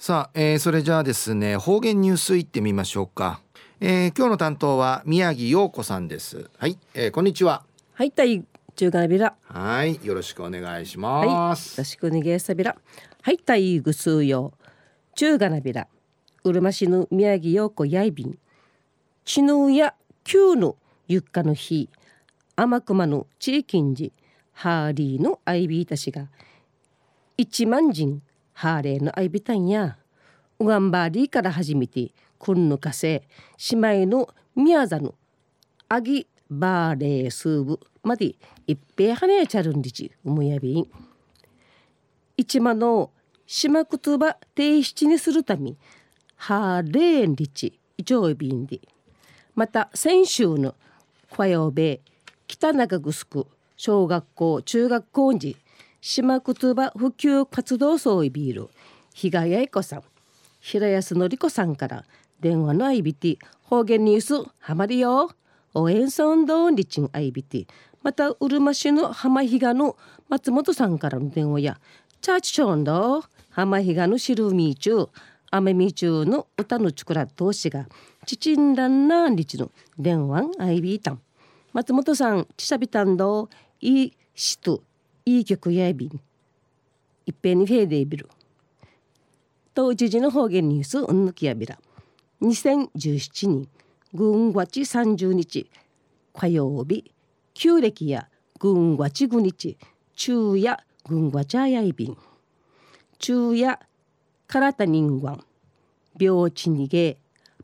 さあ、えー、それじゃあですね方言ニュースいってみましょうか、えー、今日の担当は宮城陽子さんです。はい、えー、こんにちは。はいたい中華ビラはいよろしくお願いします、はい、よろしくお願いしビラはいたいぐすうよ。中華ビラうるま市の宮城陽子やいびん。ちぬやきゅうのゆっかの日天熊の地域んじハーリーのアイビーたちが。一万人ハーレーのアイビタンやウガンバーリーから始めてくんぬかせ姉妹の宮座のアギバーレースーブまで一平はねちゃるんりちうむやびん一万の島くつば提出にするためハーレーンリチ一応便でまた先週の火曜日北中城小学校中学校に島くつば普及活動総いビール。比嘉八重子さん。平安典子さんから電話のアイビティ方言ニュースハマりよ。応援ソンドンリチンアイビティまたうるま市の浜比嘉の松本さんからの電話や。チャーチションド浜比嘉のシルミーチューアメミーチューの歌のチクラ投資が。チチンランナーリチの電話アイビータン松本さんチシャビタンドいいしといい曲やいびん。いっぺんにフェーデービル。と一時の方言ニュースうんぬきやびら。2017年軍月30日火曜日。旧暦や軍月5日昼夜軍月あやいびん。昼夜からた人間病地逃げ。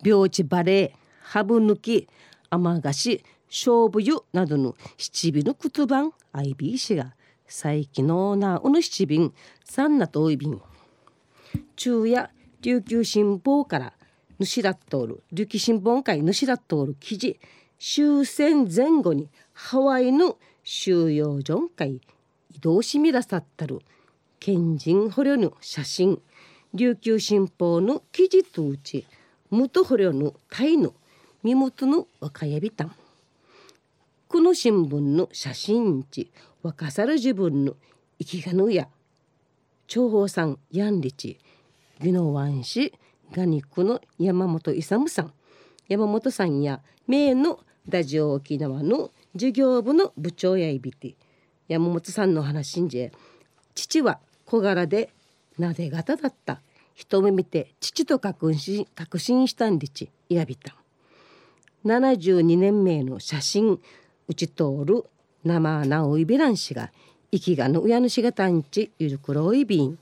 病地バレー。ハブ抜き。甘菓子。勝負湯などの七尾の言葉 IB 氏が最近のなおぬ七便三なとい便昼夜琉球新報から主だっとおる琉球新報会主だっとおる記事終戦前後にハワイの収容所会移動しみらさったる賢人捕虜の写真琉球新報の記事とうち元捕虜のタイの身元の若やびたん。この新聞の写真地若さる自分の生きがぬや。長宝さんやんりち。宜野湾市ガニクの山本勇さん。山本さんや名のラジオ沖縄の授業部の部長やいびて山本さんの話んじ父は小柄でなで型だった。一目見て父と確信確信したんでちいやびた。72年目の写真うち通る生なおいびらんしが生きがの親主がたんちゆるくろいびん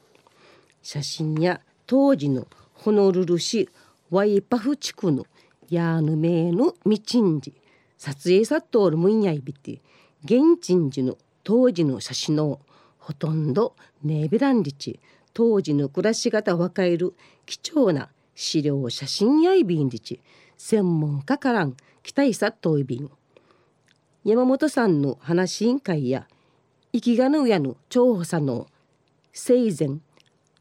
写真や当時のホノルル市ワイパフ地区のヤーヌメの道んじ撮影さっとおるむんやいびて現地んじの当時の写真のほとんどネビランリチ。当時の暮らし方を分かる貴重な資料写真やいびんリチ。専門家からん期待さっといびん。山本さんの話委員会や生きがぬやの長保さんの生前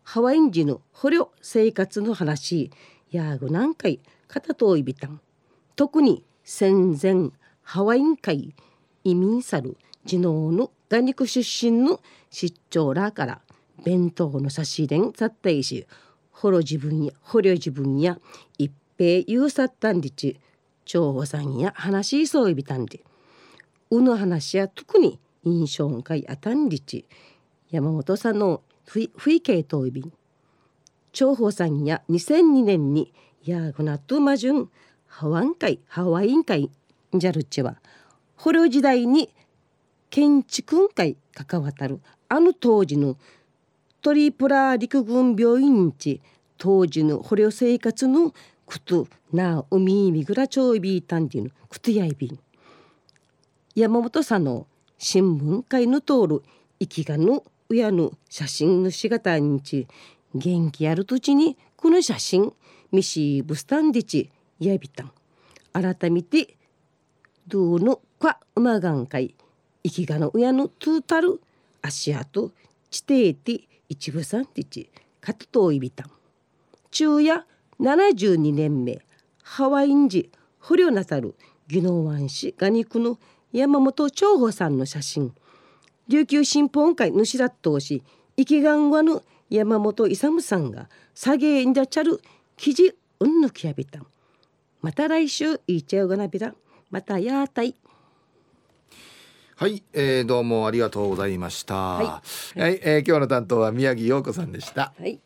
ハワインジの捕虜生活の話やぐ何回片といびたん。特に戦前ハワイン会移民さる地のの打肉出身の出張らから弁当の差し入れんさったいし捕虜自分や捕虜自分や一平言うさったんりち長保さんや話しそういびたんで。うの話や特に印象深いあたんりち山本さんの不意形統いび。ん長宝さんや2002年にヤーグナトゥマジュンハワン会ハワイン会ジャルチは捕虜時代に建築会関わたるあの当時のトリプラ陸軍病院地当時の捕虜生活のクトな海みぐらちょいびいたんじのクトやいびん。山本さんの新聞会の通る生きがぬ親の写真の姿にち元気ある土地にこの写真ミシブスタンディチやびたん。改めてどうのかうまがんかい生きがの親のトゥータル足跡地底ティ一部さんてちかとといびたん。昼夜72年目ハワインジ捕虜なさる宜野湾市ガニクの山本長保さんの写真琉球新報会主だっとうし生きがんわぬ山本勇さんが下げんじゃちゃる記事うんぬきやびたんまた来週いっちゃうがなびらまたやーたいはい、えー、どうもありがとうございました。はい、はい、えー、今日の担当は宮城陽子さんでした。はい。